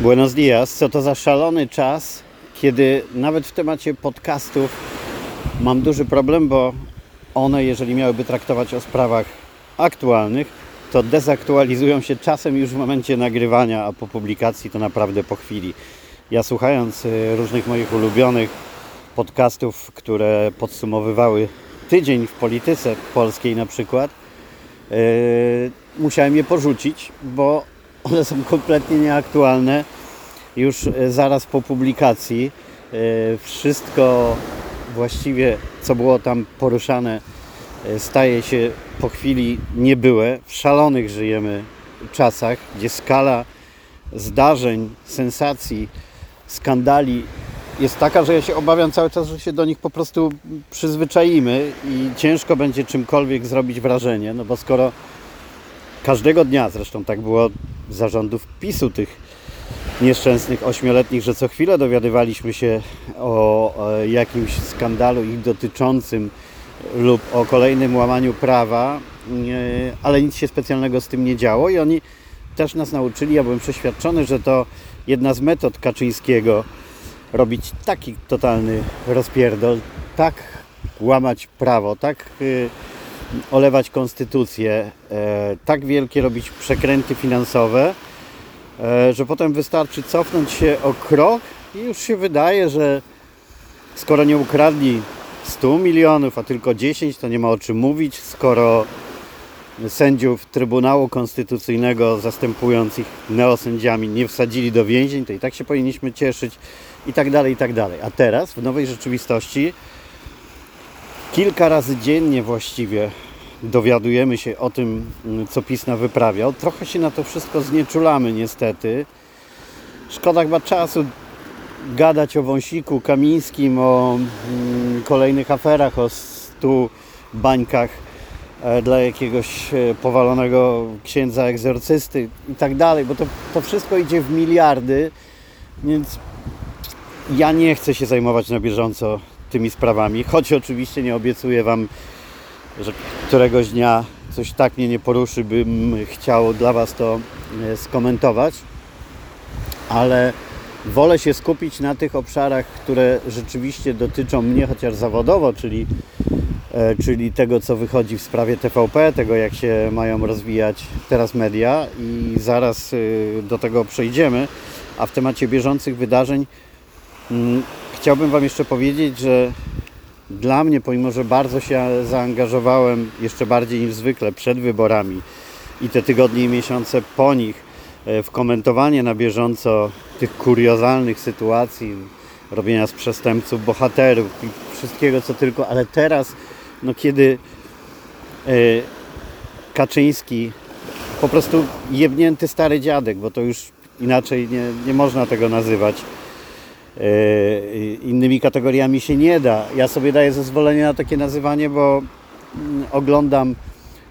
Buenos dias. Co to za szalony czas, kiedy nawet w temacie podcastów mam duży problem, bo one, jeżeli miałyby traktować o sprawach aktualnych, to dezaktualizują się czasem już w momencie nagrywania, a po publikacji to naprawdę po chwili. Ja słuchając y, różnych moich ulubionych podcastów, które podsumowywały tydzień w polityce polskiej na przykład, yy, musiałem je porzucić, bo one są kompletnie nieaktualne już e, zaraz po publikacji. E, wszystko właściwie, co było tam poruszane, e, staje się po chwili niebyłe. W szalonych żyjemy czasach, gdzie skala zdarzeń, sensacji, skandali jest taka, że ja się obawiam cały czas, że się do nich po prostu przyzwyczaimy i ciężko będzie czymkolwiek zrobić wrażenie, no bo skoro każdego dnia, zresztą tak było zarządów PiSu tych nieszczęsnych ośmioletnich, że co chwilę dowiadywaliśmy się o, jakimś skandalu ich dotyczącym lub o kolejnym łamaniu prawa, ale nic się specjalnego z tym nie działo i oni też nas nauczyli, ja byłem przeświadczony, że to jedna z metod Kaczyńskiego robić taki totalny rozpierdol, tak łamać prawo, tak y, olewać konstytucję, e, tak wielkie robić przekręty finansowe, e, że potem wystarczy cofnąć się o krok i już się wydaje, że skoro nie ukradli 100 milionów, a tylko 10, to nie ma o czym mówić, skoro sędziów Trybunału Konstytucyjnego zastępujących neosędziami nie wsadzili do więzień, to i tak się powinniśmy cieszyć i tak dalej, i tak dalej. A teraz w nowej rzeczywistości kilka razy dziennie właściwie dowiadujemy się o tym, co PiS wyprawiał. Trochę się na to wszystko znieczulamy niestety. Szkoda chyba czasu gadać o Wąsiku Kamińskim, o mm, kolejnych aferach, o stu bańkach e, dla jakiegoś e, powalonego księdza egzorcysty i tak dalej, bo to, to wszystko idzie w miliardy, więc ja nie chcę się zajmować na bieżąco tymi sprawami, choć oczywiście nie obiecuję Wam, że któregoś dnia coś tak mnie nie poruszy, bym chciał dla Was to e, skomentować, ale wolę się skupić na tych obszarach, które rzeczywiście dotyczą mnie chociaż zawodowo, czyli, e, czyli tego, co wychodzi w sprawie TVP, tego, jak się mają rozwijać teraz media i zaraz e, do tego przejdziemy, a w temacie bieżących wydarzeń mm, Chciałbym Wam jeszcze powiedzieć, że dla mnie, pomimo że bardzo się zaangażowałem jeszcze bardziej niż zwykle przed wyborami i te tygodnie i miesiące po nich e, w komentowanie na bieżąco tych kuriozalnych sytuacji, robienia z przestępców bohaterów i wszystkiego co tylko, ale teraz, no kiedy e, Kaczyński po prostu jebnięty stary dziadek, bo to już inaczej nie, nie można tego nazywać, innymi kategoriami się nie da. Ja sobie daję zezwolenie na takie nazywanie, bo mm, oglądam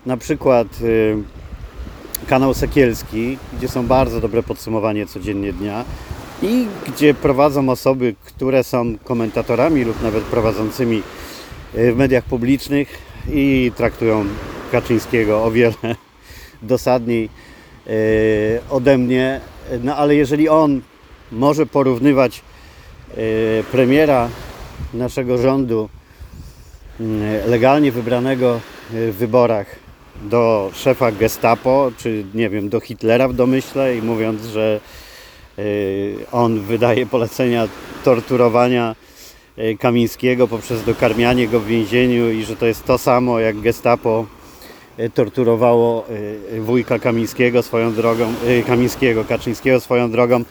na przykład e, kanał Sekielski, gdzie są bardzo dobre podsumowanie codziennie dnia i gdzie prowadzą osoby, które są komentatorami lub nawet prowadzącymi e, w mediach publicznych i traktują Kaczyńskiego o wiele dosadniej ode mnie. No ale jeżeli on może porównywać premiera naszego rządu mm, legalnie wybranego w wyborach do szefa gestapo, czy nie wiem, do Hitlera w domyśle i mówiąc, że on wydaje polecenia torturowania Kamińskiego poprzez dokarmianie go w więzieniu i że to jest to samo jak gestapo torturowało wujka Kamińskiego swoją drogą, Kamińskiego, Kaczyńskiego swoją drogą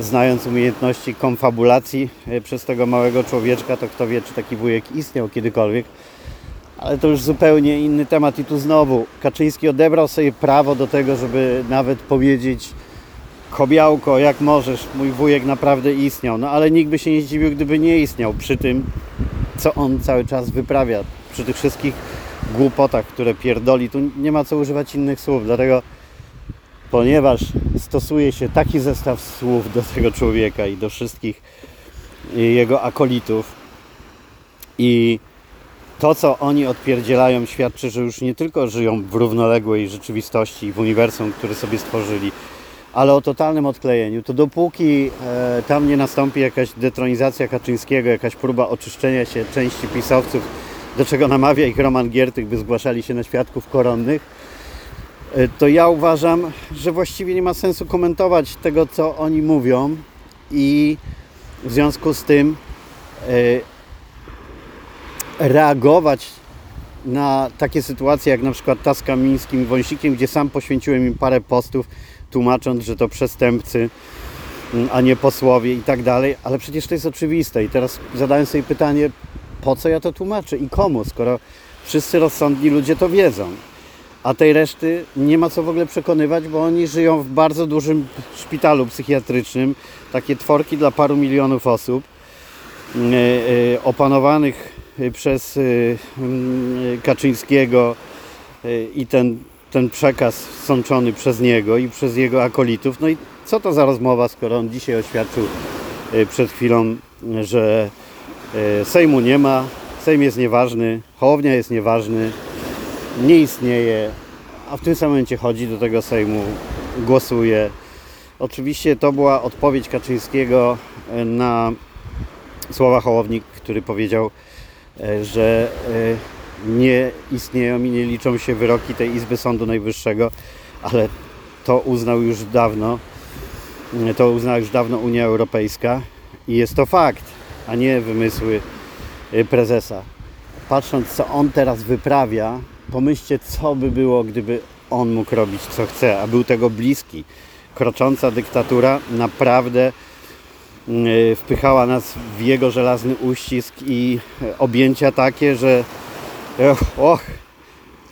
znając umiejętności konfabulacji e, przez tego małego człowieczka, to kto wie, czy taki wujek istniał kiedykolwiek. Ale to już zupełnie inny temat i tu znowu Kaczyński odebrał sobie prawo do tego, żeby nawet powiedzieć Kobiałko, jak możesz, mój wujek naprawdę istniał. No ale nikt by się nie zdziwił, gdyby nie istniał przy tym, co on cały czas wyprawia. Przy tych wszystkich głupotach, które pierdoli. Tu nie ma co używać innych słów, dlatego ponieważ stosuje się taki zestaw słów do tego człowieka i do wszystkich jego akolitów i to, co oni odpierdzielają, świadczy, że już nie tylko żyją w równoległej rzeczywistości, w uniwersum, który sobie stworzyli, ale o totalnym odklejeniu. To dopóki e, tam nie nastąpi jakaś detronizacja Kaczyńskiego, jakaś próba oczyszczenia się części pisowców, do czego namawia ich Roman Giertych, by zgłaszali się na świadków koronnych, to ja uważam, że właściwie nie ma sensu komentować tego, co oni mówią i w związku z tym e, reagować na takie sytuacje jak na przykład ta z Kamińskim Wąsikiem, gdzie sam poświęciłem im parę postów tłumacząc, że to przestępcy, mm, a nie posłowie i tak dalej, ale przecież to jest oczywiste i teraz zadałem sobie pytanie, po co ja to tłumaczę i komu, skoro wszyscy rozsądni ludzie to wiedzą. A tej reszty nie ma co w ogóle przekonywać, bo oni żyją w bardzo dużym szpitalu psychiatrycznym, takie tworki dla paru milionów osób, yy, yy, opanowanych przez yy, Kaczyńskiego i ten ten przekaz sączony przez niego i przez jego akolitów. No i co to za rozmowa, skoro on dzisiaj oświadczył e, przed chwilą, że e, Sejmu nie ma, Sejm jest nieważny, Hołownia jest nieważny, nie istnieje, a w tym samym momencie chodzi do tego Sejmu, głosuje. Oczywiście to była odpowiedź Kaczyńskiego e, na słowa Hołownik, który powiedział, że nie istnieją i nie liczą się wyroki tej Izby Sądu Najwyższego, ale to uznał już dawno, to uznała już dawno Unia Europejska i jest to fakt, a nie wymysły prezesa. Patrząc co on teraz wyprawia, pomyślcie co by było, gdyby on mógł robić co chce, a był tego bliski. Krocząca dyktatura naprawdę y, wpychała nas w jego żelazny uścisk i objęcia takie, że Och,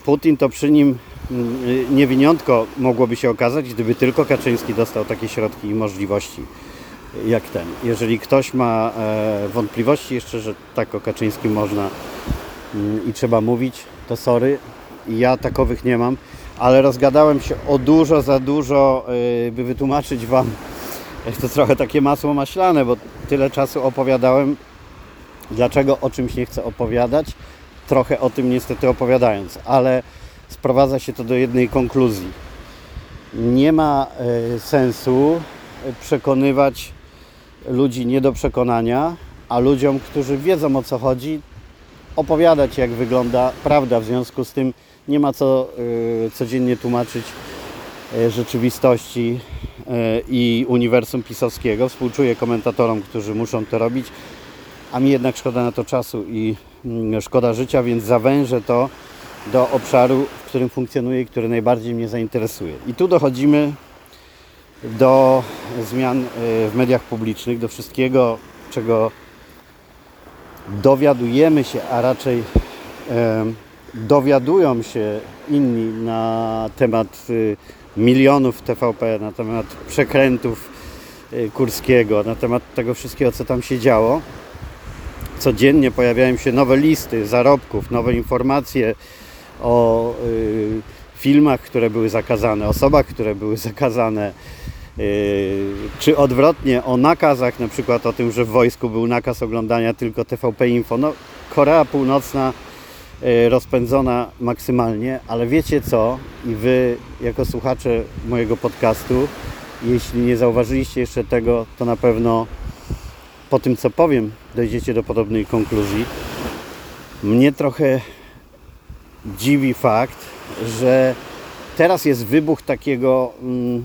Putin to przy nim mm, niewiniątko mogłoby się okazać, gdyby tylko Kaczyński dostał takie środki i możliwości jak ten. Jeżeli ktoś ma e, wątpliwości jeszcze, że tak o Kaczyńskim można mm, i trzeba mówić, to sorry, ja takowych nie mam, ale rozgadałem się o dużo, za dużo, e, by wytłumaczyć Wam, to trochę takie masło maślane, bo tyle czasu opowiadałem, dlaczego o czymś nie chcę opowiadać, trochę o tym niestety opowiadając, ale sprowadza się to do jednej konkluzji. Nie ma e, sensu przekonywać ludzi nie do przekonania, a ludziom, którzy wiedzą o co chodzi, opowiadać jak wygląda prawda. W związku z tym nie ma co e, codziennie tłumaczyć e, rzeczywistości i uniwersum pisowskiego. Współczuję komentatorom, którzy muszą to robić, a mi jednak szkoda na to czasu i Mm, szkoda życia, więc zawężę to do obszaru, w którym funkcjonuje i który najbardziej mnie zainteresuje. I tu dochodzimy do zmian w mediach publicznych, do wszystkiego, czego dowiadujemy się, a raczej dowiadują się inni na temat y, milionów TVP, na temat przekrętów y, Kurskiego, na temat tego wszystkiego, co tam się działo. Codziennie pojawiają się nowe listy zarobków, nowe informacje o y, filmach, które były zakazane, osobach, które były zakazane, czy odwrotnie o nakazach, na przykład o tym, że w wojsku był nakaz oglądania tylko TVP Info. No, Korea Północna y, rozpędzona maksymalnie, ale wiecie co? I wy, jako słuchacze mojego podcastu, jeśli nie zauważyliście jeszcze tego, to na pewno po tym, co powiem, dojdziecie do podobnej konkluzji. Mnie trochę dziwi fakt, że teraz jest wybuch takiego mm, yy,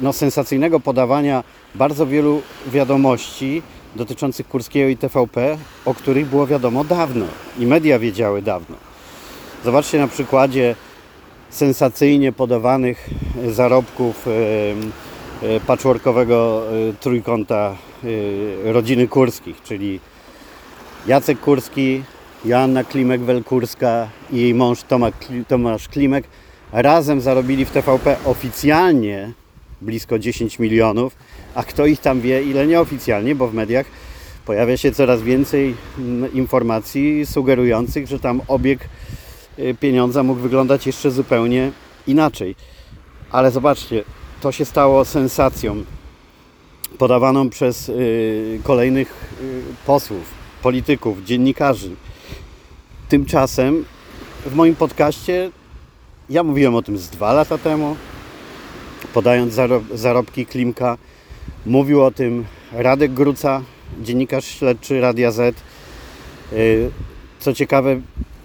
no, sensacyjnego podawania bardzo wielu wiadomości dotyczących Kurskiego i TVP, o których było wiadomo dawno i media wiedziały dawno. Zobaczcie na przykładzie sensacyjnie podawanych zarobków yy, E, patchworkowego trójkąta rodziny Kurskich, czyli Jacek Kurski, Joanna Klimek-Welkurska i jej mąż Tomasz Klimek razem zarobili w TVP oficjalnie blisko 10 milionów, a kto ich tam wie, ile nieoficjalnie, bo w mediach pojawia się coraz więcej informacji sugerujących, że tam obieg pieniądza mógł wyglądać jeszcze zupełnie inaczej. Ale zobaczcie, to się stało sensacją podawaną przez y, kolejnych y, posłów, polityków, dziennikarzy. Tymczasem w moim podcaście ja mówiłem o tym z dwa lata temu. podając zarobki Klimka. Mówił o tym Radek Gruca, dziennikarz śledczy Radia Z. Y, co ciekawe,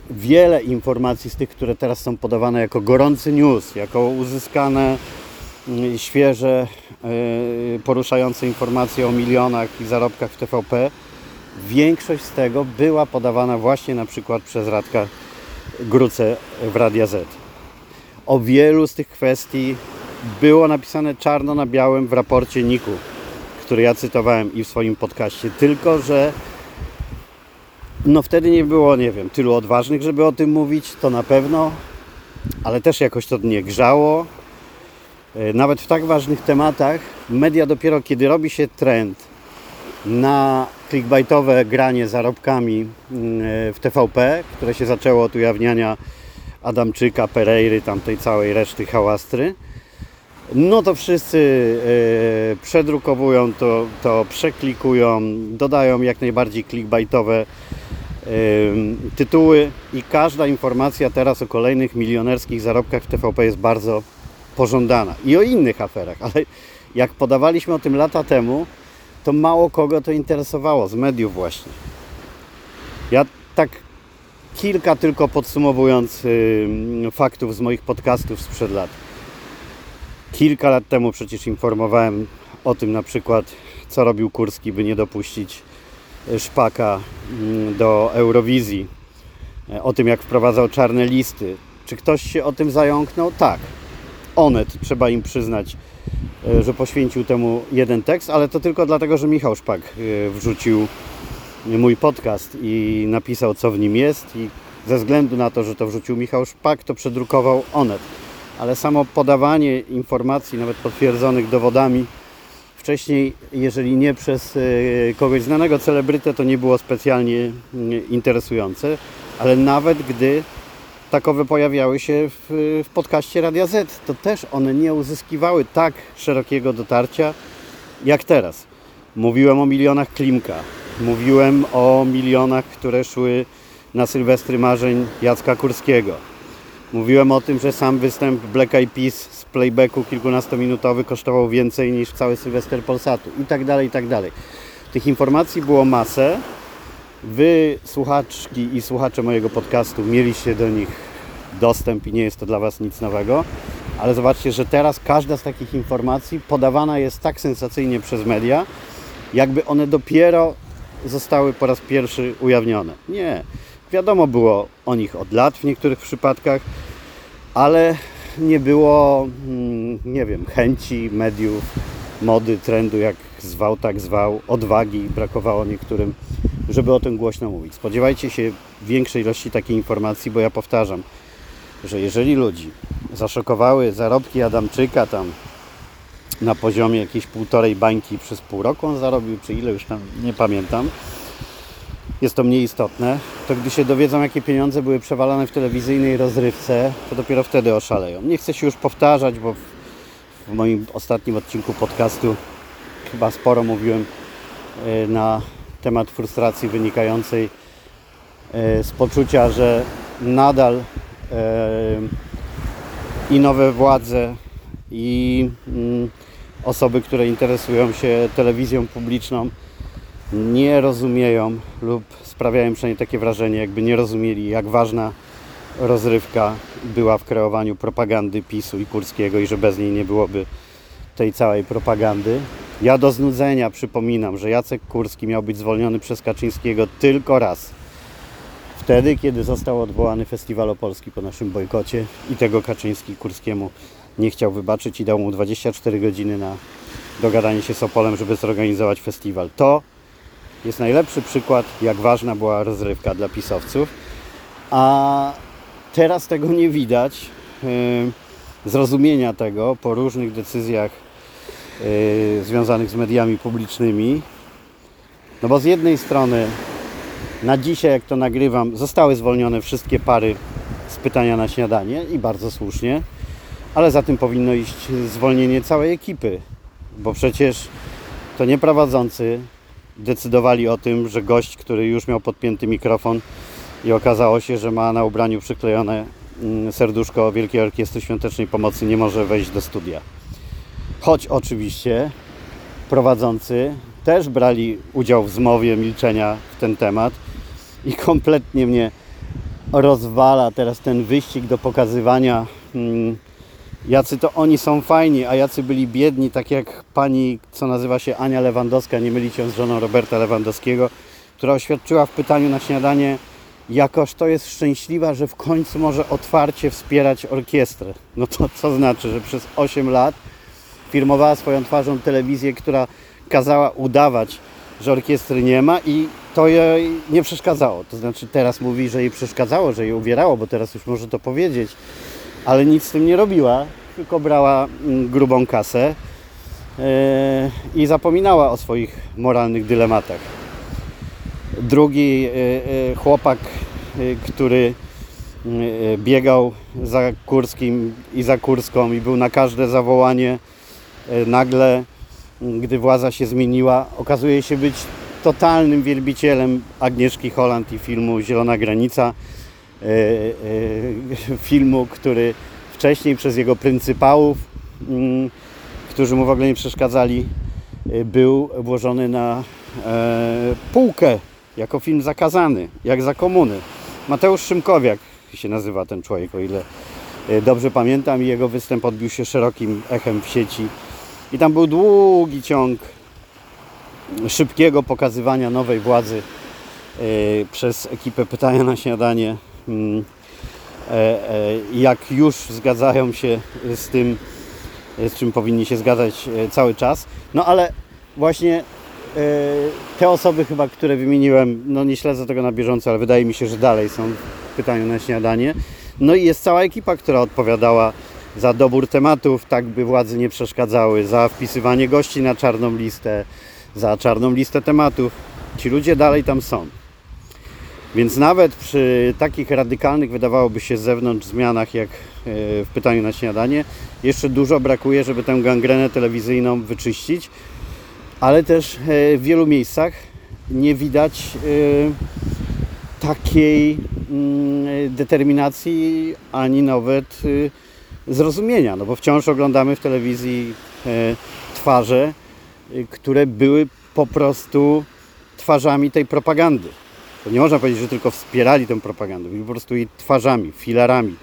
wiele informacji z tych, które teraz są podawane jako gorący news, jako uzyskane mm, świeże, y, poruszające informacje o milionach i zarobkach w TVP, większość z tego była podawana właśnie na przykład przez Radka Gruce w Radia Z. O wielu z tych kwestii było napisane czarno na białym w raporcie NIK-u, który ja cytowałem i w swoim podcaście, tylko że no wtedy nie było, nie wiem, tylu odważnych, żeby o tym mówić, to na pewno, ale też jakoś to nie grzało. E, nawet w tak ważnych tematach media dopiero kiedy robi się trend na clickbaitowe granie zarobkami mm, e, w TVP, które się zaczęło od ujawniania Adamczyka, Pereiry, tamtej całej reszty hałastry, no to wszyscy yy, przedrukowują to, to, przeklikują, dodają jak najbardziej clickbaitowe yy, tytuły i każda informacja teraz o kolejnych milionerskich zarobkach w TVP jest bardzo pożądana. I o innych aferach, ale jak podawaliśmy o tym lata temu, to mało kogo to interesowało, z mediów właśnie. Ja tak kilka tylko podsumowując faktów z moich podcastów sprzed lat. Kilka lat temu przecież informowałem o tym na przykład, co robił Kurski, by nie dopuścić y, Szpaka do Eurowizji. E, o tym, jak wprowadzał czarne listy. Czy ktoś się o tym zająknął? Tak. Onet, trzeba im przyznać, e, że poświęcił temu jeden tekst, ale to tylko dlatego, że Michał Szpak e, wrzucił mój podcast i napisał, co w nim jest i ze względu na to, że to wrzucił Michał Szpak, to przedrukował Onet. Ale samo podawanie informacji, nawet potwierdzonych dowodami, wcześniej, jeżeli nie przez e, kogoś znanego celebrytę, to nie było specjalnie interesujące, ale nawet gdy takowe pojawiały się w, w podcaście Radia Z, to też one nie uzyskiwały tak szerokiego dotarcia jak teraz. Mówiłem o milionach Klimka, Mówiłem o milionach, które szły na Sylwestry Marzeń Jacka Kurskiego. Mówiłem o tym, że sam występ Black Eyed Peas z playbacku kilkunastominutowy kosztował więcej niż cały Sylwester Polsatu i tak dalej, i tak dalej. Tych informacji było masę. Wy, słuchaczki i słuchacze mojego podcastu, mieliście do nich dostęp i nie jest to dla Was nic nowego. Ale zobaczcie, że teraz każda z takich informacji podawana jest tak sensacyjnie przez media, jakby one dopiero zostały po raz pierwszy ujawnione. Nie. Wiadomo było o nich od lat w niektórych przypadkach, ale nie było, mm, nie wiem, chęci mediów, mody, trendu, jak zwał, tak zwał, odwagi brakowało niektórym, żeby o tym głośno mówić. Spodziewajcie się większej ilości takiej informacji, bo ja powtarzam, że jeżeli ludzi zaszokowały zarobki Adamczyka tam na poziomie jakiejś półtorej bańki przez pół roku on zarobił, czy ile już tam, nie pamiętam. Jest to mniej istotne. To gdy się dowiedzą, jakie pieniądze były przewalane w telewizyjnej rozrywce, to dopiero wtedy oszaleją. Nie chcę się już powtarzać, bo w moim ostatnim odcinku podcastu chyba sporo mówiłem e, na temat frustracji wynikającej e, z poczucia, że nadal e, i nowe władze, i mm, osoby, które interesują się telewizją publiczną, nie rozumieją lub sprawiają przynajmniej takie wrażenie, jakby nie rozumieli, jak ważna rozrywka była w kreowaniu propagandy PiSu i Kurskiego i że bez niej nie byłoby tej całej propagandy. Ja do znudzenia przypominam, że Jacek Kurski miał być zwolniony przez Kaczyńskiego tylko raz. Wtedy, kiedy został odwołany Festiwal Opolski po naszym bojkocie i tego Kaczyński Kurskiemu nie chciał wybaczyć i dał mu 24 godziny na dogadanie się z Opolem, żeby zorganizować festiwal. To jest najlepszy przykład, jak ważna była rozrywka dla pisowców. A teraz tego nie widać. Yy, zrozumienia tego po różnych decyzjach yy, związanych z mediami publicznymi. No bo z jednej strony na dzisiaj, jak to nagrywam, zostały zwolnione wszystkie pary z pytania na śniadanie i bardzo słusznie ale za tym powinno iść zwolnienie całej ekipy, bo przecież to nie prowadzący decydowali o tym, że gość, który już miał podpięty mikrofon i okazało się, że ma na ubraniu przyklejone mm, serduszko Wielkiej Orkiestry Świątecznej Pomocy, nie może wejść do studia. Choć oczywiście prowadzący też brali udział w zmowie milczenia w ten temat i kompletnie mnie rozwala teraz ten wyścig do pokazywania, hmm, jacy to oni są fajni, a jacy byli biedni, tak jak pani, co nazywa się Ania Lewandowska, nie mylić ją z żoną Roberta Lewandowskiego, która oświadczyła w pytaniu na śniadanie, jakoż to jest szczęśliwa, że w końcu może otwarcie wspierać orkiestrę. No to co znaczy, że przez 8 lat firmowała swoją twarzą telewizję, która kazała udawać, że orkiestry nie ma i to jej nie przeszkadzało. To znaczy teraz mówi, że jej przeszkadzało, że jej uwierało, bo teraz już może to powiedzieć, ale nic z tym nie robiła, tylko brała mm, grubą kasę yy, i zapominała o swoich moralnych dylematach. Drugi yy, yy, chłopak, który biegał za Kurskim i za Kurską i był na każde zawołanie, nagle gdy władza się zmieniła, okazuje się być totalnym wielbicielem Agnieszki Holland i filmu Zielona Granica. E, e, filmu, który wcześniej przez jego pryncypałów, mm, którzy mu w ogóle nie przeszkadzali, e, był włożony na półkę jako film zakazany, jak za komuny. Mateusz Szymkowiak się nazywa ten człowiek, o ile dobrze pamiętam, i jego występ odbił się szerokim echem w sieci i tam był długi ciąg szybkiego pokazywania nowej władzy przez ekipę Pytania na Śniadanie. Mm, e, e, jak już zgadzają się z tym, z czym powinni się zgadzać cały czas. No ale właśnie te osoby chyba, które wymieniłem, no nie śledzę tego na bieżąco, ale wydaje mi się, że dalej są w pytaniu na śniadanie. No i jest cała ekipa, która odpowiadała za dobór tematów, tak by władzy nie przeszkadzały, za wpisywanie gości na czarną listę, za czarną listę tematów. Ci ludzie dalej tam są. Więc nawet przy takich radykalnych, wydawałoby się z zewnątrz zmianach, jak e, w pytaniu na śniadanie, jeszcze dużo brakuje, żeby tę gangrenę telewizyjną wyczyścić, ale też e, w wielu miejscach nie widać e, takiej mm, determinacji ani nawet zrozumienia, no bo wciąż oglądamy w telewizji twarze, które były po prostu twarzami tej propagandy. To nie można powiedzieć, że tylko wspierali tę propagandę, byli po prostu jej twarzami, filarami,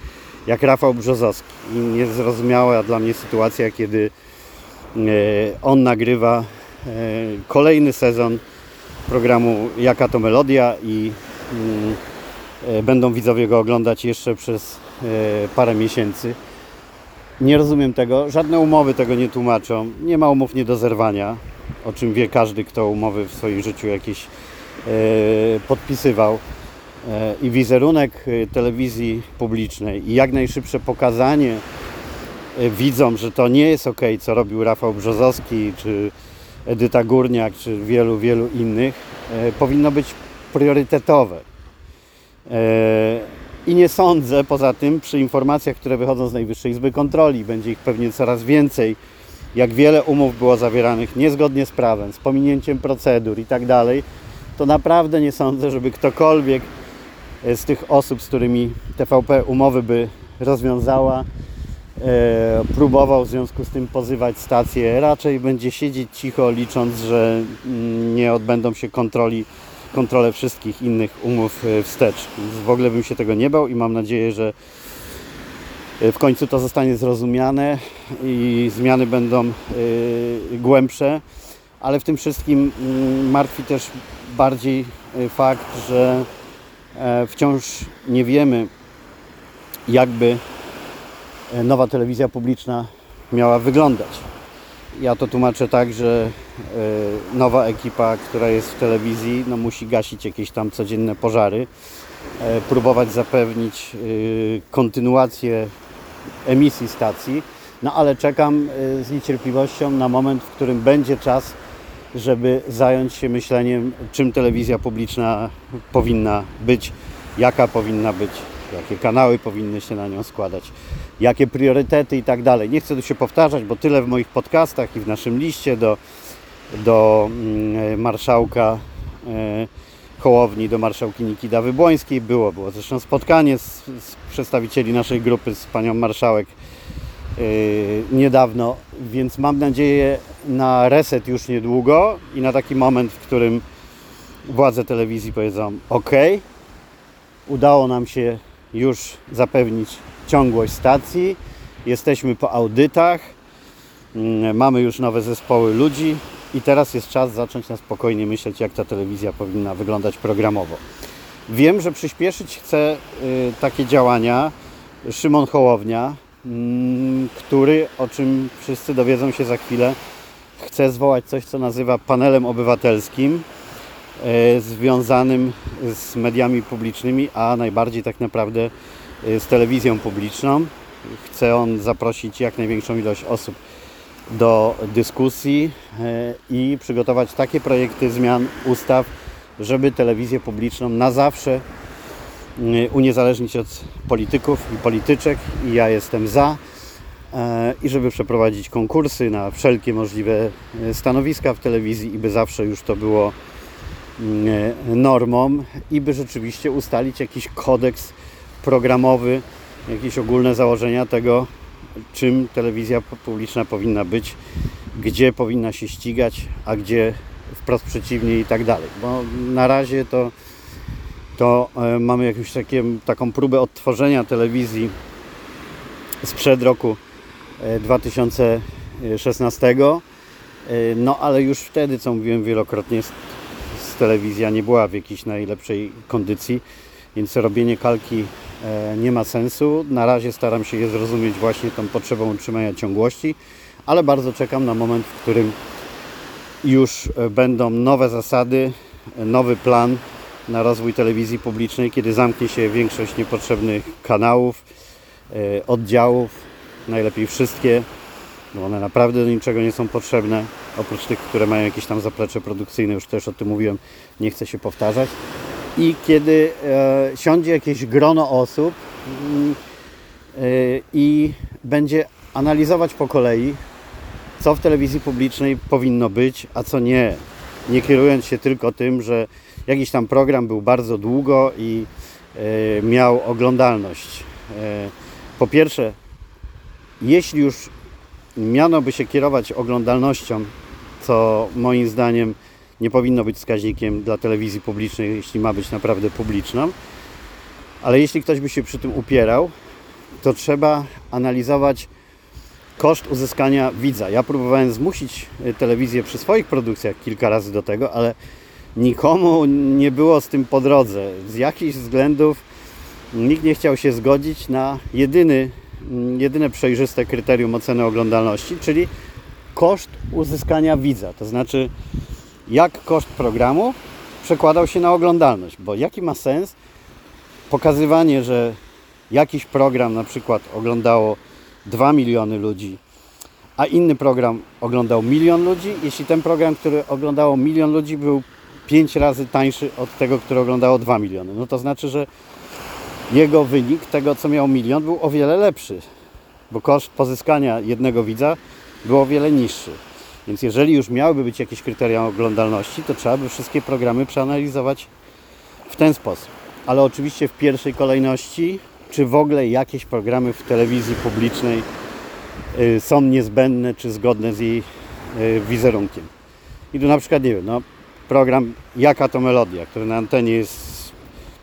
jak Rafał Brzozowski. I niezrozumiała dla mnie sytuacja, kiedy e, on nagrywa kolejny sezon programu Jaka to Melodia i mm, będą widzowie go oglądać jeszcze przez parę miesięcy. Nie rozumiem tego. Żadne umowy tego nie tłumaczą. Nie ma umów nie do zerwania, o czym wie każdy, kto umowy w swoim życiu jakieś e, podpisywał. E, I wizerunek e, telewizji publicznej i jak najszybsze pokazanie e, widzom, że to nie jest ok, co robił Rafał Brzozowski, czy Edyta Górniak, czy wielu, wielu innych, e, powinno być priorytetowe. E, i nie sądzę poza tym, przy informacjach, które wychodzą z Najwyższej Izby Kontroli, będzie ich pewnie coraz więcej, jak wiele umów było zawieranych niezgodnie z prawem, z pominięciem procedur i tak dalej, to naprawdę nie sądzę, żeby ktokolwiek z tych osób, z którymi TVP umowy by rozwiązała, e, próbował w związku z tym pozywać stację. Raczej będzie siedzieć cicho, licząc, że mm, nie odbędą się kontroli kontrolę wszystkich innych umów e, wstecz. Więc w ogóle bym się tego nie bał i mam nadzieję, że e, w końcu to zostanie zrozumiane i zmiany będą e, głębsze, ale w tym wszystkim mm, martwi też bardziej fakt, że wciąż nie wiemy, jakby nowa telewizja publiczna miała wyglądać. Ja to tłumaczę tak, że e, nowa ekipa, która jest w telewizji, no musi gasić jakieś tam codzienne pożary, e, próbować zapewnić e, kontynuację emisji stacji, no ale czekam z niecierpliwością na moment, w którym będzie czas, żeby zająć się myśleniem, czym telewizja publiczna powinna być, jaka powinna być, jakie kanały powinny się na nią składać jakie priorytety i tak dalej. Nie chcę tu się powtarzać, bo tyle w moich podcastach i w naszym liście do, do mm, marszałka e, Hołowni, do marszałkini Dawy Błońskiej było. Było zresztą spotkanie z, z przedstawicieli naszej grupy z panią marszałek niedawno, więc mam nadzieję na reset już niedługo i na taki moment, w którym władze telewizji powiedzą OK, udało nam się już zapewnić ciągłość stacji, jesteśmy po audytach, mm, mamy już nowe zespoły ludzi i teraz jest czas zacząć na spokojnie myśleć, jak ta telewizja powinna wyglądać programowo. Wiem, że przyspieszyć chce y, takie działania Szymon Hołownia, który, o czym wszyscy dowiedzą się za chwilę, chce zwołać coś, co nazywa panelem obywatelskim, y, związanym z mediami publicznymi, a najbardziej tak naprawdę y, z telewizją publiczną. Chce on zaprosić jak największą ilość osób do dyskusji i przygotować takie projekty zmian ustaw, żeby telewizję publiczną na zawsze uniezależnić od polityków i polityczek i ja jestem za e, i żeby przeprowadzić konkursy na wszelkie możliwe e, stanowiska w telewizji i by zawsze już to było y, normą i by rzeczywiście ustalić jakiś kodeks programowy, jakieś ogólne założenia tego, czym telewizja publiczna powinna być, gdzie powinna się ścigać, a gdzie wprost przeciwnie i tak dalej. Bo na razie to, to e, mamy jakąś takie, taką próbę odtworzenia telewizji sprzed roku 2016. E, e, no ale już wtedy, co mówiłem wielokrotnie, telewizja nie była w jakiejś najlepszej kondycji, więc robienie kalki nie ma sensu. Na razie staram się je zrozumieć właśnie tą potrzebą utrzymania ciągłości, ale bardzo czekam na moment, w którym już będą nowe zasady, nowy plan na rozwój telewizji publicznej, kiedy zamknie się większość niepotrzebnych kanałów, e, oddziałów, najlepiej wszystkie, bo one naprawdę do niczego nie są potrzebne, oprócz tych, które mają jakieś tam zaplecze produkcyjne, już też o tym mówiłem, nie chcę się powtarzać. I kiedy e, siądzie jakieś grono osób mm, e, i będzie analizować po kolei co w telewizji publicznej powinno być, a co nie. Nie kierując się tylko tym, że jakiś tam program był bardzo długo i e, miał oglądalność. E, po pierwsze, jeśli już miano by się kierować oglądalnością, co moim zdaniem nie powinno być wskaźnikiem dla telewizji publicznej, jeśli ma być naprawdę publiczną, ale jeśli ktoś by się przy tym upierał, to trzeba analizować koszt uzyskania widza. Ja próbowałem zmusić y, telewizję przy swoich produkcjach kilka razy do tego, ale nikomu nie było z tym po drodze. Z jakichś względów nikt nie chciał się zgodzić na jedyny, jedyne przejrzyste kryterium oceny oglądalności, czyli koszt uzyskania widza. To znaczy, jak koszt programu przekładał się na oglądalność, bo jaki ma sens pokazywanie, że jakiś program na przykład oglądało 2 miliony ludzi, a inny program oglądał milion ludzi, jeśli ten program, który oglądało milion ludzi był 5 razy tańszy od tego, który oglądało 2 miliony, no to znaczy, że jego wynik tego, co miał milion, był o wiele lepszy, bo koszt pozyskania jednego widza był o wiele niższy. Więc jeżeli już miałyby być jakieś kryteria oglądalności, to trzeba by wszystkie programy przeanalizować w ten sposób. Ale oczywiście w pierwszej kolejności czy w ogóle jakieś programy w telewizji publicznej y, są niezbędne czy zgodne z jej y, wizerunkiem. I tu na przykład, nie wiem, no, program Jaka to Melodia, który na antenie jest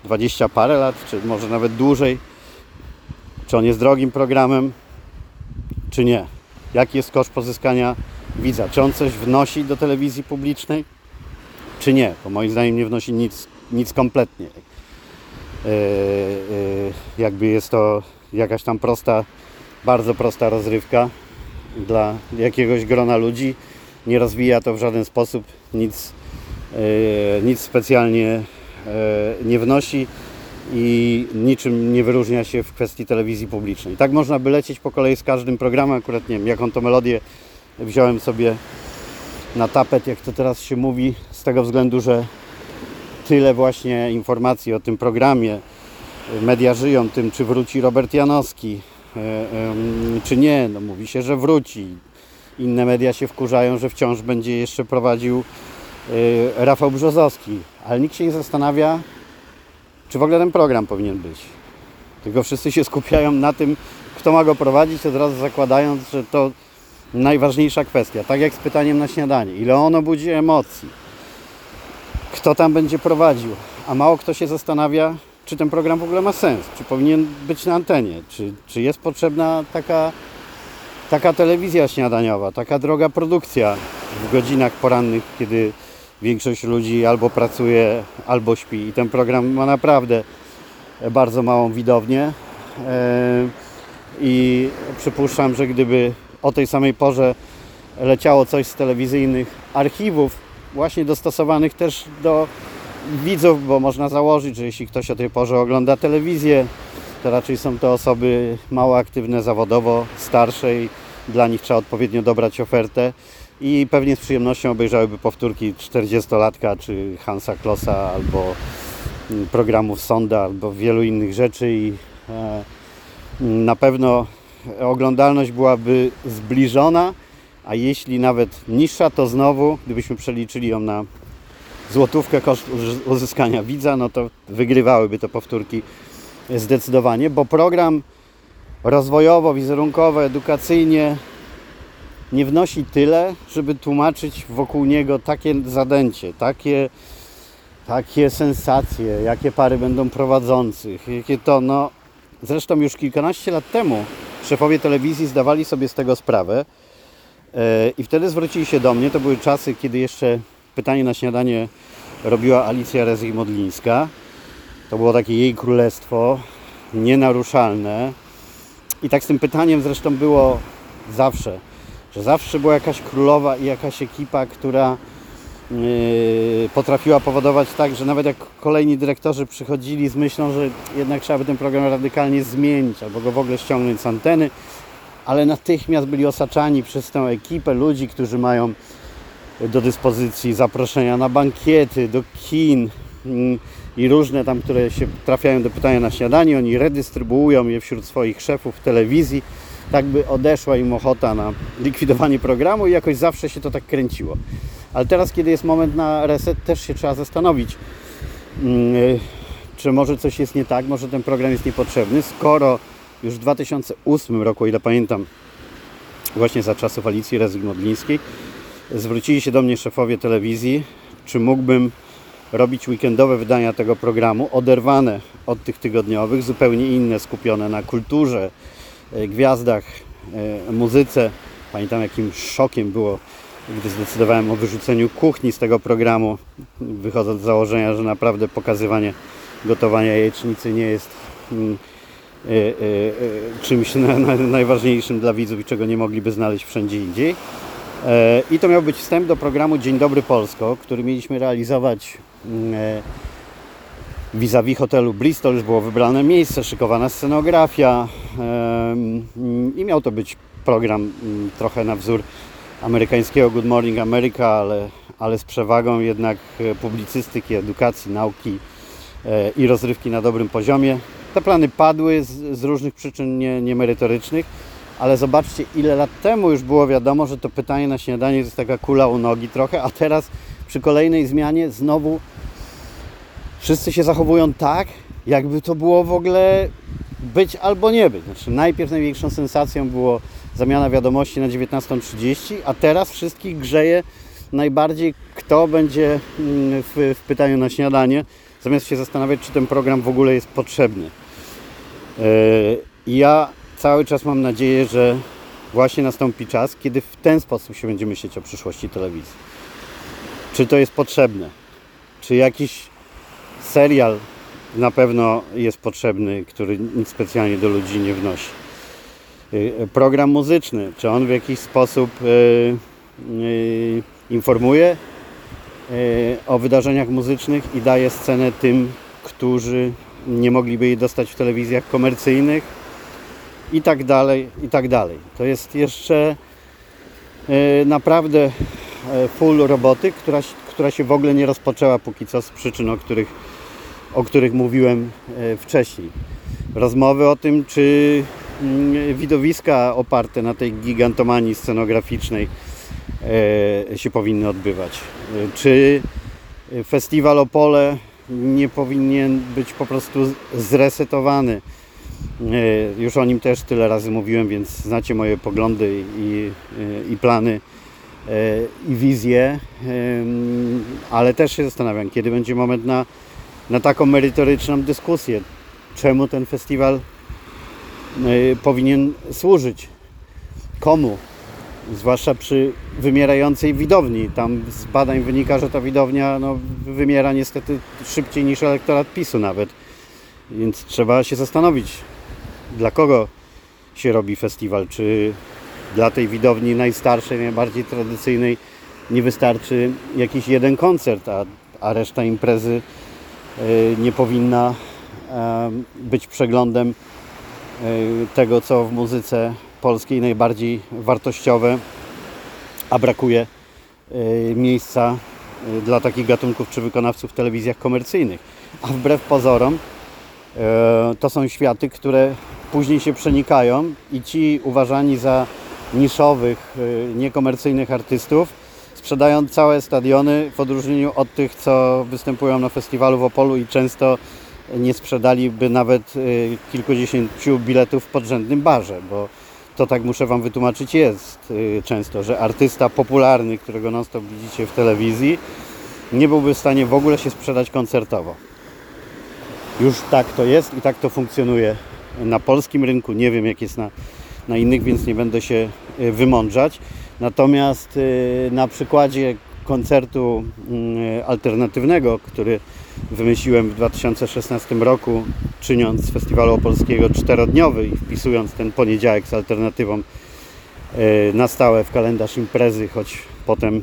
20 parę lat, czy może nawet dłużej. Czy on jest drogim programem, czy nie? Jaki jest koszt pozyskania widza? Czy on coś wnosi do telewizji publicznej, czy nie? Bo moim zdaniem nie wnosi nic, nic kompletnie. E, e, jakby jest to jakaś tam prosta, bardzo prosta rozrywka dla jakiegoś grona ludzi. Nie rozwija to w żaden sposób, nic, nic specjalnie nie wnosi i niczym nie wyróżnia się w kwestii telewizji publicznej. Tak można by lecieć po kolei z każdym programem, akurat nie wiem, jaką to melodię wziąłem sobie na tapet, jak to teraz się mówi, z tego względu, że tyle właśnie informacji o tym programie. Media żyją tym, czy wróci Robert Janowski, e, czy nie. No, mówi się, że wróci. Inne media się wkurzają, że wciąż będzie jeszcze prowadził e, Rafał Brzozowski. Ale nikt się nie zastanawia, czy w ogóle ten program powinien być. Tylko wszyscy się skupiają na tym, kto ma go prowadzić, od razu zakładając, że to najważniejsza kwestia. Tak jak z pytaniem na śniadanie. Ile ono budzi emocji? Kto tam będzie prowadził? A mało kto się zastanawia, czy ten program w ogóle ma sens, czy powinien być na antenie, czy, czy jest potrzebna taka, taka telewizja śniadaniowa, taka droga produkcja w godzinach porannych, kiedy większość ludzi albo pracuje, albo śpi. I ten program ma naprawdę bardzo małą widownię. E, I przypuszczam, że gdyby o tej samej porze leciało coś z telewizyjnych archiwów, właśnie dostosowanych też do widzów, bo można założyć, że jeśli ktoś o tej porze ogląda telewizję, to raczej są to osoby mało aktywne zawodowo, starsze i dla nich trzeba odpowiednio dobrać ofertę i pewnie z przyjemnością obejrzałyby powtórki 40-latka czy Hansa Klossa albo mm, programów Sonda albo wielu innych rzeczy. I e, na pewno oglądalność byłaby zbliżona, a jeśli nawet niższa, to znowu, gdybyśmy przeliczyli ją na złotówkę koszt uzyskania widza, no to wygrywałyby te powtórki zdecydowanie, bo program rozwojowo, wizerunkowo, edukacyjnie nie wnosi tyle, żeby tłumaczyć wokół niego takie zadęcie, takie, takie sensacje, jakie pary będą prowadzących, jakie to, no zresztą już kilkanaście lat temu szefowie telewizji zdawali sobie z tego sprawę e, i wtedy zwrócili się do mnie, to były czasy, kiedy jeszcze pytanie na śniadanie robiła Alicja Rezyj-Modlińska. To było takie jej królestwo, nienaruszalne. I tak z tym pytaniem zresztą było zawsze, że zawsze była jakaś królowa i jakaś ekipa, która yy, potrafiła powodować tak, że nawet jak kolejni dyrektorzy przychodzili z myślą, że jednak trzeba by ten program radykalnie zmienić albo go w ogóle ściągnąć z anteny, ale natychmiast byli osaczani przez tę ekipę ludzi, którzy mają do dyspozycji zaproszenia na bankiety, do kin mm, i różne tam, które się trafiają do pytania na śniadanie, oni redystrybuują je wśród swoich szefów telewizji, tak by odeszła im ochota na likwidowanie programu i jakoś zawsze się to tak kręciło. Ale teraz, kiedy jest moment na reset, też się trzeba zastanowić, mm, czy może coś jest nie tak, może ten program jest niepotrzebny, skoro już w 2008 roku, o ile pamiętam, właśnie za czasów Alicji Rezyg-Modlińskiej, zwrócili się do mnie szefowie telewizji, czy mógłbym robić weekendowe wydania tego programu, oderwane od tych tygodniowych, zupełnie inne, skupione na kulturze, gwiazdach, e, muzyce. Pamiętam jakim szokiem było, gdy zdecydowałem o wyrzuceniu kuchni z tego programu, wychodząc z założenia, że naprawdę pokazywanie gotowania jajecznicy nie jest mm, y, czymś na, na, najważniejszym dla widzów i czego nie mogliby znaleźć wszędzie indziej. E, I to miał być wstęp do programu Dzień Dobry Polsko, który mieliśmy realizować mm, e, vis-a-vis hotelu Bristol. Już było wybrane miejsce, szykowana scenografia i miał to być program mm, trochę na wzór amerykańskiego Good Morning America, ale, ale z przewagą jednak e, publicystyki, edukacji, nauki i rozrywki na dobrym poziomie. Te plany padły z, z różnych przyczyn nie, niemerytorycznych ale zobaczcie, ile lat temu już było wiadomo, że to pytanie na śniadanie jest taka kula u nogi trochę, a teraz przy kolejnej zmianie znowu wszyscy się zachowują tak, jakby to było w ogóle być albo nie być. Znaczy, najpierw największą sensacją było zamiana wiadomości na 19.30, a teraz wszystkich grzeje najbardziej, kto będzie mm, w, w pytaniu na śniadanie, zamiast się zastanawiać, czy ten program w ogóle jest potrzebny. Yy, ja cały czas mam nadzieję, że właśnie nastąpi czas, kiedy w ten sposób się będzie myśleć o przyszłości telewizji. Czy to jest potrzebne? Czy jakiś serial na pewno jest potrzebny, który nic specjalnie do ludzi nie wnosi? Y, program muzyczny, czy on w jakiś sposób yy, informuje o wydarzeniach muzycznych i daje scenę tym, którzy nie mogliby jej dostać w telewizjach komercyjnych? i tak dalej, i tak dalej. To jest jeszcze naprawdę full roboty, która, która się w ogóle nie rozpoczęła póki co z przyczyn, o których, o których mówiłem e, wcześniej. Rozmowy o tym, czy mm, widowiska oparte na tej gigantomanii scenograficznej się powinny odbywać. Czy festiwal Opole nie powinien być po prostu zresetowany E, Już o nim też tyle razy mówiłem, więc znacie moje poglądy i, i plany e, i wizje, ale też się zastanawiam, kiedy będzie moment na, na taką merytoryczną dyskusję. Czemu ten festiwal e, powinien służyć? Komu? Zwłaszcza przy wymierającej widowni. Tam z badań wynika, że ta widownia no, wymiera niestety szybciej niż elektorat PiSu nawet. Więc trzeba się zastanowić, dla kogo się robi festiwal. Czy dla tej widowni najstarszej, najbardziej tradycyjnej nie wystarczy jakiś jeden koncert, a, a reszta imprezy nie powinna być przeglądem y, tego, co w muzyce polskiej najbardziej wartościowe, a brakuje y, miejsca y, dla takich gatunków czy wykonawców w telewizjach komercyjnych. A wbrew pozorom to są światy, które później się przenikają i ci uważani za niszowych, y, niekomercyjnych artystów sprzedają całe stadiony w odróżnieniu od tych, co występują na festiwalu w Opolu i często nie sprzedaliby nawet y, kilkudziesięciu biletów w podrzędnym barze, bo to tak muszę Wam wytłumaczyć jest y, często, że artysta popularny, którego non stop widzicie w telewizji, nie byłby w stanie w ogóle się sprzedać koncertowo. Już tak to jest i tak to funkcjonuje na polskim rynku. Nie wiem jak jest na, na innych, więc nie będę się y, wymądrzać. Natomiast y, na przykładzie koncertu y, alternatywnego, który wymyśliłem w 2016 roku, czyniąc z Festiwalu Opolskiego czterodniowy i wpisując ten poniedziałek z alternatywą y, na stałe w kalendarz imprezy, choć potem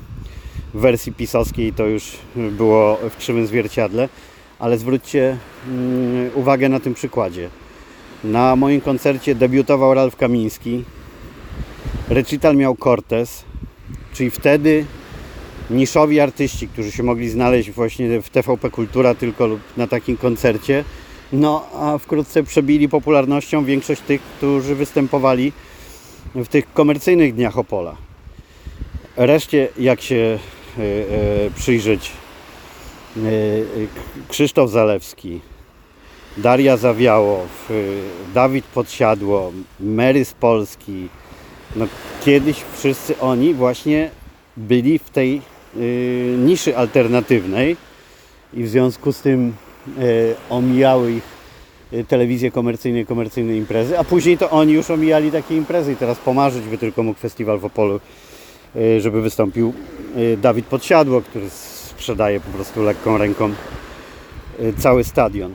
w wersji pisowskiej to już było w krzywym zwierciadle. Ale zwróćcie mm, uwagę na tym przykładzie. Na moim koncercie debiutował Ralf Kamiński. Recital miał Cortez, czyli wtedy niszowi artyści, którzy się mogli znaleźć właśnie w TVP Kultura tylko lub na takim koncercie, no a wkrótce przebili popularnością większość tych, którzy występowali w tych komercyjnych dniach Opola. Reszcie, jak się e, e, przyjrzeć, e, Krzysztof Zalewski, Daria Zawiałow, y, Dawid Podsiadło, Mary z Polski. No, kiedyś wszyscy oni właśnie byli w tej y, niszy alternatywnej i w związku z tym y, omijały ich y, telewizje komercyjne, komercyjne imprezy, a później to oni już omijali takie imprezy i teraz pomarzyć by tylko mógł festiwal w Opolu, y, żeby wystąpił y, Dawid Podsiadło, który sprzedaje po prostu lekką ręką cały stadion.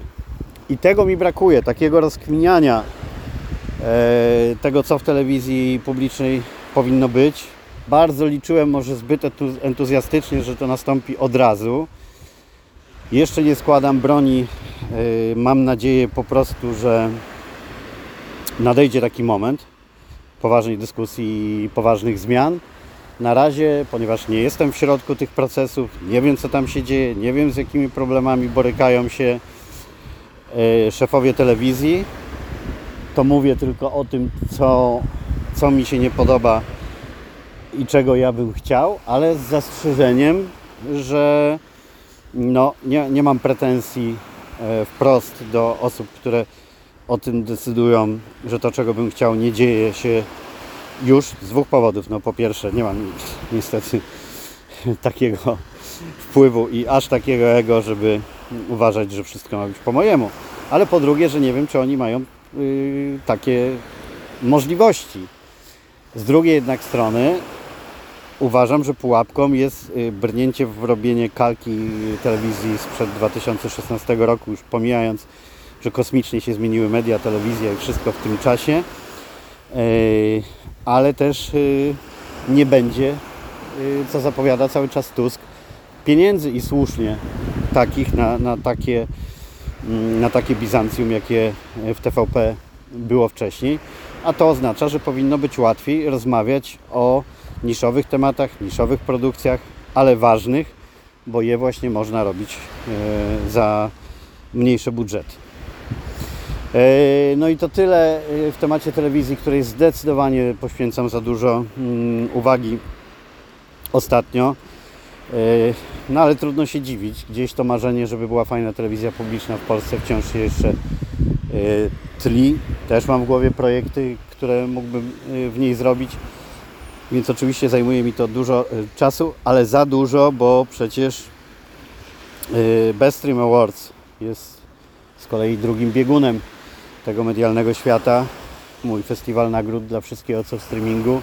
I tego mi brakuje, takiego rozkminiania tego, co w telewizji publicznej powinno być. Bardzo liczyłem, może zbyt entu- entuzjastycznie, że to nastąpi od razu. Jeszcze nie składam broni. E, mam nadzieję po prostu, że nadejdzie taki moment poważnej dyskusji i poważnych zmian. Na razie, ponieważ nie jestem w środku tych procesów, nie wiem co tam się dzieje, nie wiem z jakimi problemami borykają się e, szefowie telewizji, to mówię tylko o tym, co, co mi się nie podoba i czego ja bym chciał, ale z zastrzeżeniem, że no, nie, nie mam pretensji e, wprost do osób, które o tym decydują, że to, czego bym chciał, nie dzieje się już z dwóch powodów. No, po pierwsze, nie mam niestety takiego wpływu i aż takiego ego, żeby uważać, że wszystko ma być po mojemu. Ale po drugie, że nie wiem, czy oni mają takie możliwości. Z drugiej jednak strony uważam, że pułapką jest y, brnięcie w robienie kalki telewizji sprzed 2016 roku, już pomijając, że kosmicznie się zmieniły media, telewizja i wszystko w tym czasie, Y, ale też y, nie będzie, y, co zapowiada cały czas Tusk, pieniędzy i słusznie takich na, na, takie, na takie Bizancjum, jakie w TVP było wcześniej, a to oznacza, że powinno być łatwiej rozmawiać o niszowych tematach, niszowych produkcjach, ale ważnych, bo je właśnie można robić e, za mniejsze budżety. E, No i to tyle e, w temacie telewizji, której zdecydowanie poświęcam za dużo mm, uwagi ostatnio. E, No ale trudno się dziwić. Gdzieś to marzenie, żeby była fajna telewizja publiczna w Polsce wciąż się jeszcze e, tli. Też mam w głowie projekty, które mógłbym y, w niej zrobić. Więc oczywiście zajmuje mi to dużo y, czasu, ale za dużo, bo przecież y, Best Stream Awards jest z kolei drugim biegunem tego medialnego świata. Mój festiwal nagród dla wszystkiego, co w streamingu.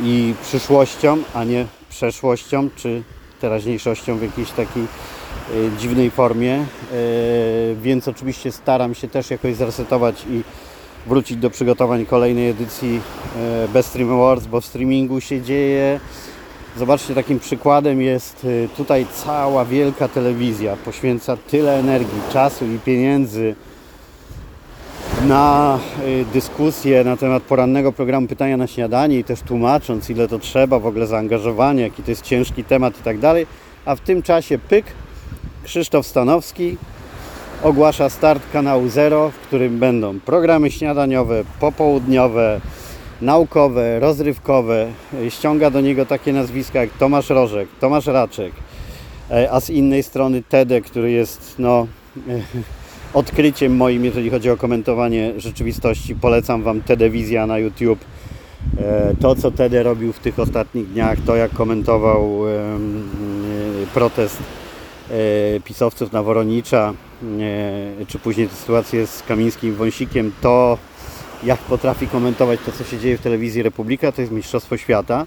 I przyszłością, a nie przeszłością, czy teraźniejszością w jakiejś takiej y, dziwnej formie. Y, Więc oczywiście staram się też jakoś zresetować i wrócić do przygotowań kolejnej edycji e, Best Stream Awards, bo w streamingu się dzieje. Zobaczcie, takim przykładem jest tutaj cała wielka telewizja. Poświęca tyle energii, czasu i pieniędzy na y, dyskusję na temat porannego programu Pytania na śniadanie i też tłumacząc, ile to trzeba w ogóle zaangażowania, jaki to jest ciężki temat i tak dalej. A w tym czasie pyk, Krzysztof Stanowski ogłasza start kanału Zero, w którym będą programy śniadaniowe, popołudniowe, naukowe, rozrywkowe. Ściąga do niego takie nazwiska jak Tomasz Rożek, Tomasz Raczek, e, a z innej strony Tede, który jest no, odkryciem moim, jeżeli chodzi o komentowanie rzeczywistości. Polecam Wam Tedewizja na YouTube. E, To, co Tede robił w tych ostatnich dniach, to jak komentował e, protest e, pisowców na Woronicza, czy później tę sytuację z Kamińskim Wąsikiem, to jak potrafi komentować to, co się dzieje w telewizji Republika, to jest Mistrzostwo Świata.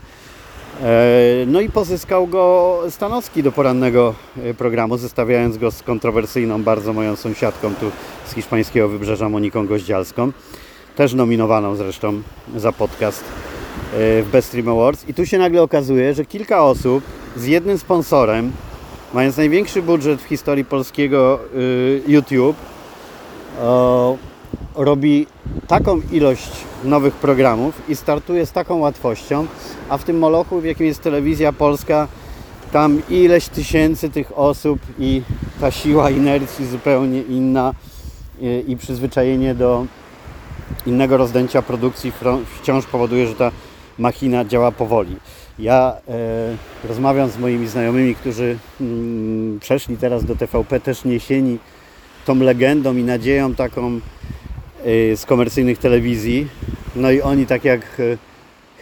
E, No i pozyskał go Stanowski do porannego e, programu, zestawiając go z kontrowersyjną bardzo moją sąsiadką tu z hiszpańskiego wybrzeża Moniką Goździalską, też nominowaną zresztą za podcast e, w Best Stream Awards. I tu się nagle okazuje, że kilka osób z jednym sponsorem, mając największy budżet w historii polskiego y, YouTube, robi taką ilość nowych programów i startuje z taką łatwością, a w tym molochu, w jakim jest telewizja polska, tam ileś tysięcy tych osób i ta siła inercji zupełnie inna i, i przyzwyczajenie do innego rozdęcia produkcji wciąż powoduje, że ta machina działa powoli. Ja e, rozmawiam z moimi znajomymi, którzy mm, przeszli teraz do TVP, też niesieni tą legendą i nadzieją taką z komercyjnych telewizji. No i oni tak jak y,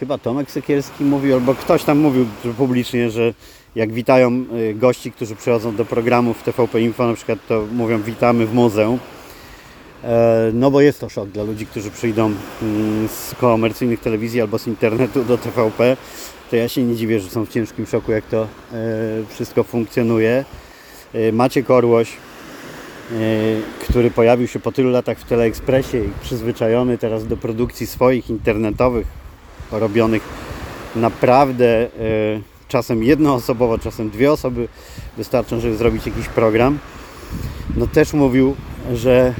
chyba Tomek Sekielski mówił, albo ktoś tam mówił publicznie, że jak witają y, gości, którzy przychodzą do programów TVP Info, na przykład to mówią witamy w muzeum. E, No bo jest to szok dla ludzi, którzy przyjdą mm, z komercyjnych telewizji albo z internetu do TVP. To ja się nie dziwię, że są w ciężkim szoku, jak to e, wszystko funkcjonuje. E, Maciek Orłoś, e, który pojawił się po tylu latach w Teleekspresie i przyzwyczajony teraz do produkcji swoich internetowych, robionych naprawdę e, czasem jednoosobowo, czasem dwie osoby wystarczą, żeby zrobić jakiś program. No też mówił, że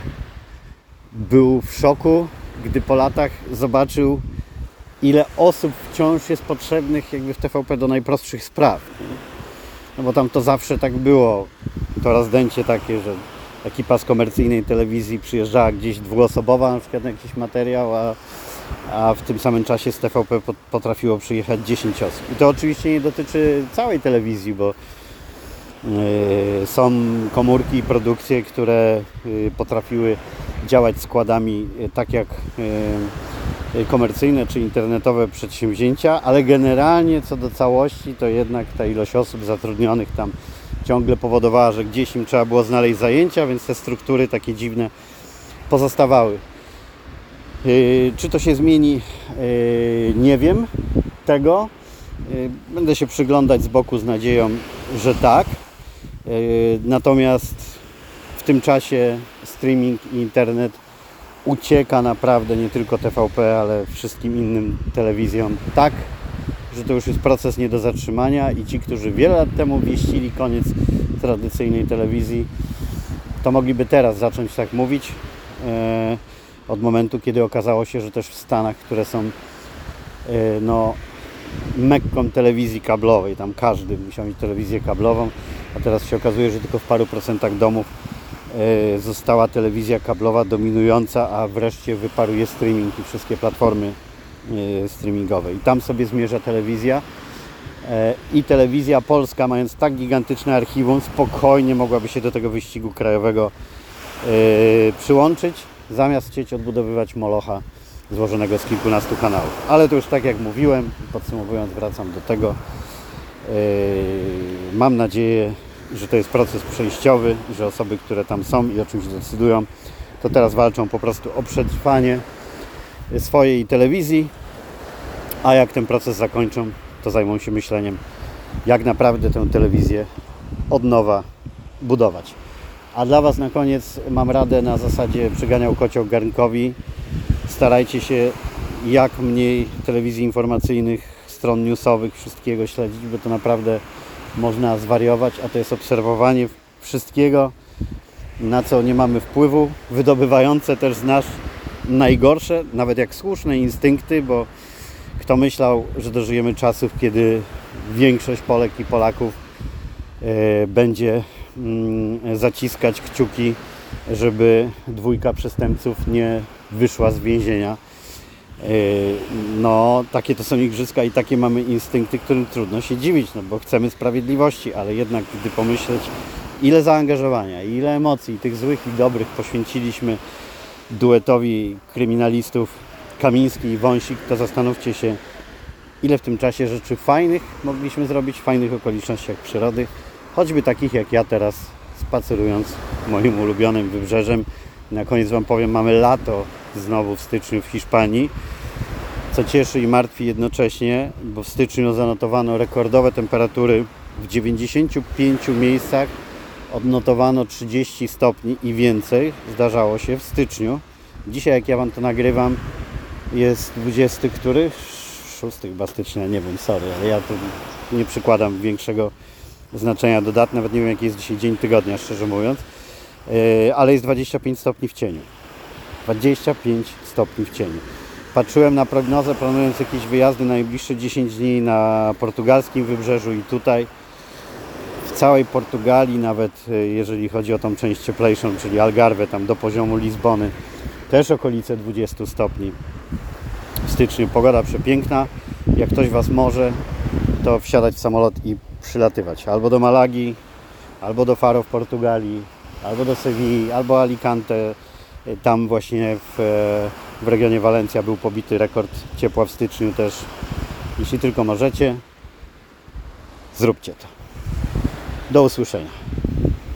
był w szoku, gdy po latach zobaczył, ile osób wciąż jest potrzebnych jakby w TVP do najprostszych spraw. No bo tam to zawsze tak było. To rozdęcie takie, że ekipa z komercyjnej telewizji przyjeżdżała gdzieś dwuosobowa na przykład na jakiś materiał, a, a w tym samym czasie z TVP pot- potrafiło przyjechać 10 osób. I to oczywiście nie dotyczy całej telewizji, bo Yy, Są komórki i produkcje, które yy, potrafiły działać składami yy, tak jak komercyjne czy internetowe przedsięwzięcia, ale generalnie co do całości to jednak ta ilość osób zatrudnionych tam ciągle powodowała, że gdzieś im trzeba było znaleźć zajęcia, więc te struktury takie dziwne pozostawały. Yy, Czy to się zmieni? Yy, Nie wiem tego. Yy, Będę się przyglądać z boku z nadzieją, że tak. Natomiast w tym czasie streaming i internet ucieka naprawdę nie tylko TVP, ale wszystkim innym telewizjom tak, że to już jest proces nie do zatrzymania i ci, którzy wiele lat temu wieścili koniec tradycyjnej telewizji, to mogliby teraz zacząć tak mówić e, od momentu, kiedy okazało się, że też w Stanach, które są e, no, mekką telewizji kablowej, tam każdy musiał mieć telewizję kablową, a teraz się okazuje, że tylko w paru procentach domów e, została telewizja kablowa dominująca, a wreszcie wyparuje streaming i wszystkie platformy e, streamingowe. I tam sobie zmierza telewizja. E, I telewizja polska, mając tak gigantyczne archiwum, spokojnie mogłaby się do tego wyścigu krajowego yy, przyłączyć, zamiast chcieć odbudowywać molocha złożonego z kilkunastu kanałów. Ale to już tak jak mówiłem, podsumowując, wracam do tego. Mam nadzieję, że to jest proces przejściowy że osoby, które tam są i o czymś decydują, to teraz walczą po prostu o przetrwanie swojej telewizji, a jak ten proces zakończą, to zajmą się myśleniem, jak naprawdę tę telewizję od nowa budować. A dla Was na koniec mam radę na zasadzie przyganiał kocioł garnkowi. Starajcie się jak mniej telewizji informacyjnych, stron newsowych, wszystkiego śledzić, bo to naprawdę można zwariować, a to jest obserwowanie wszystkiego, na co nie mamy wpływu, wydobywające też z nas najgorsze, nawet jak słuszne instynkty, bo kto myślał, że dożyjemy czasów, kiedy większość Polek i Polaków e, będzie mm, zaciskać kciuki, żeby dwójka przestępców nie wyszła z więzienia. E, No, takie to są igrzyska i takie mamy instynkty, którym trudno się dziwić, no bo chcemy sprawiedliwości, ale jednak gdy pomyśleć, ile zaangażowania, ile emocji, tych złych i dobrych poświęciliśmy duetowi kryminalistów Kamiński i Wąsik, to zastanówcie się, ile w tym czasie rzeczy fajnych mogliśmy zrobić, w fajnych okolicznościach przyrody, choćby takich jak ja teraz spacerując moim ulubionym wybrzeżem. Na koniec Wam powiem, mamy lato znowu w styczniu w Hiszpanii, co cieszy i martwi jednocześnie, bo w styczniu zanotowano rekordowe temperatury w 95 miejscach odnotowano 30 stopni i więcej. Zdarzało się w styczniu. Dzisiaj, jak ja Wam to nagrywam, jest 20 który? 6 chyba stycznia, nie wiem, sorry, ale ja tu nie przykładam większego znaczenia do dat, nawet nie wiem jaki jest dzisiaj dzień tygodnia, szczerze mówiąc, Yy, ale jest 25 stopni w cieniu. 25 stopni w cieniu. Patrzyłem na prognozę, planując jakieś wyjazdy na najbliższe 10 dni na portugalskim wybrzeżu i tutaj całej Portugalii, nawet y, jeżeli chodzi o tą część cieplejszą, czyli Algarve, tam do poziomu Lizbony, też okolice 20 stopni. W styczniu pogoda przepiękna. Jak ktoś Was może, to wsiadać w samolot i przylatywać albo do Malagi, albo do Faro w Portugalii, albo do Sewilli, albo Alicante. Y, Tam właśnie w, e, w regionie Walencja był pobity rekord ciepła w styczniu też. Jeśli tylko możecie, zróbcie to. Do usłyszenia.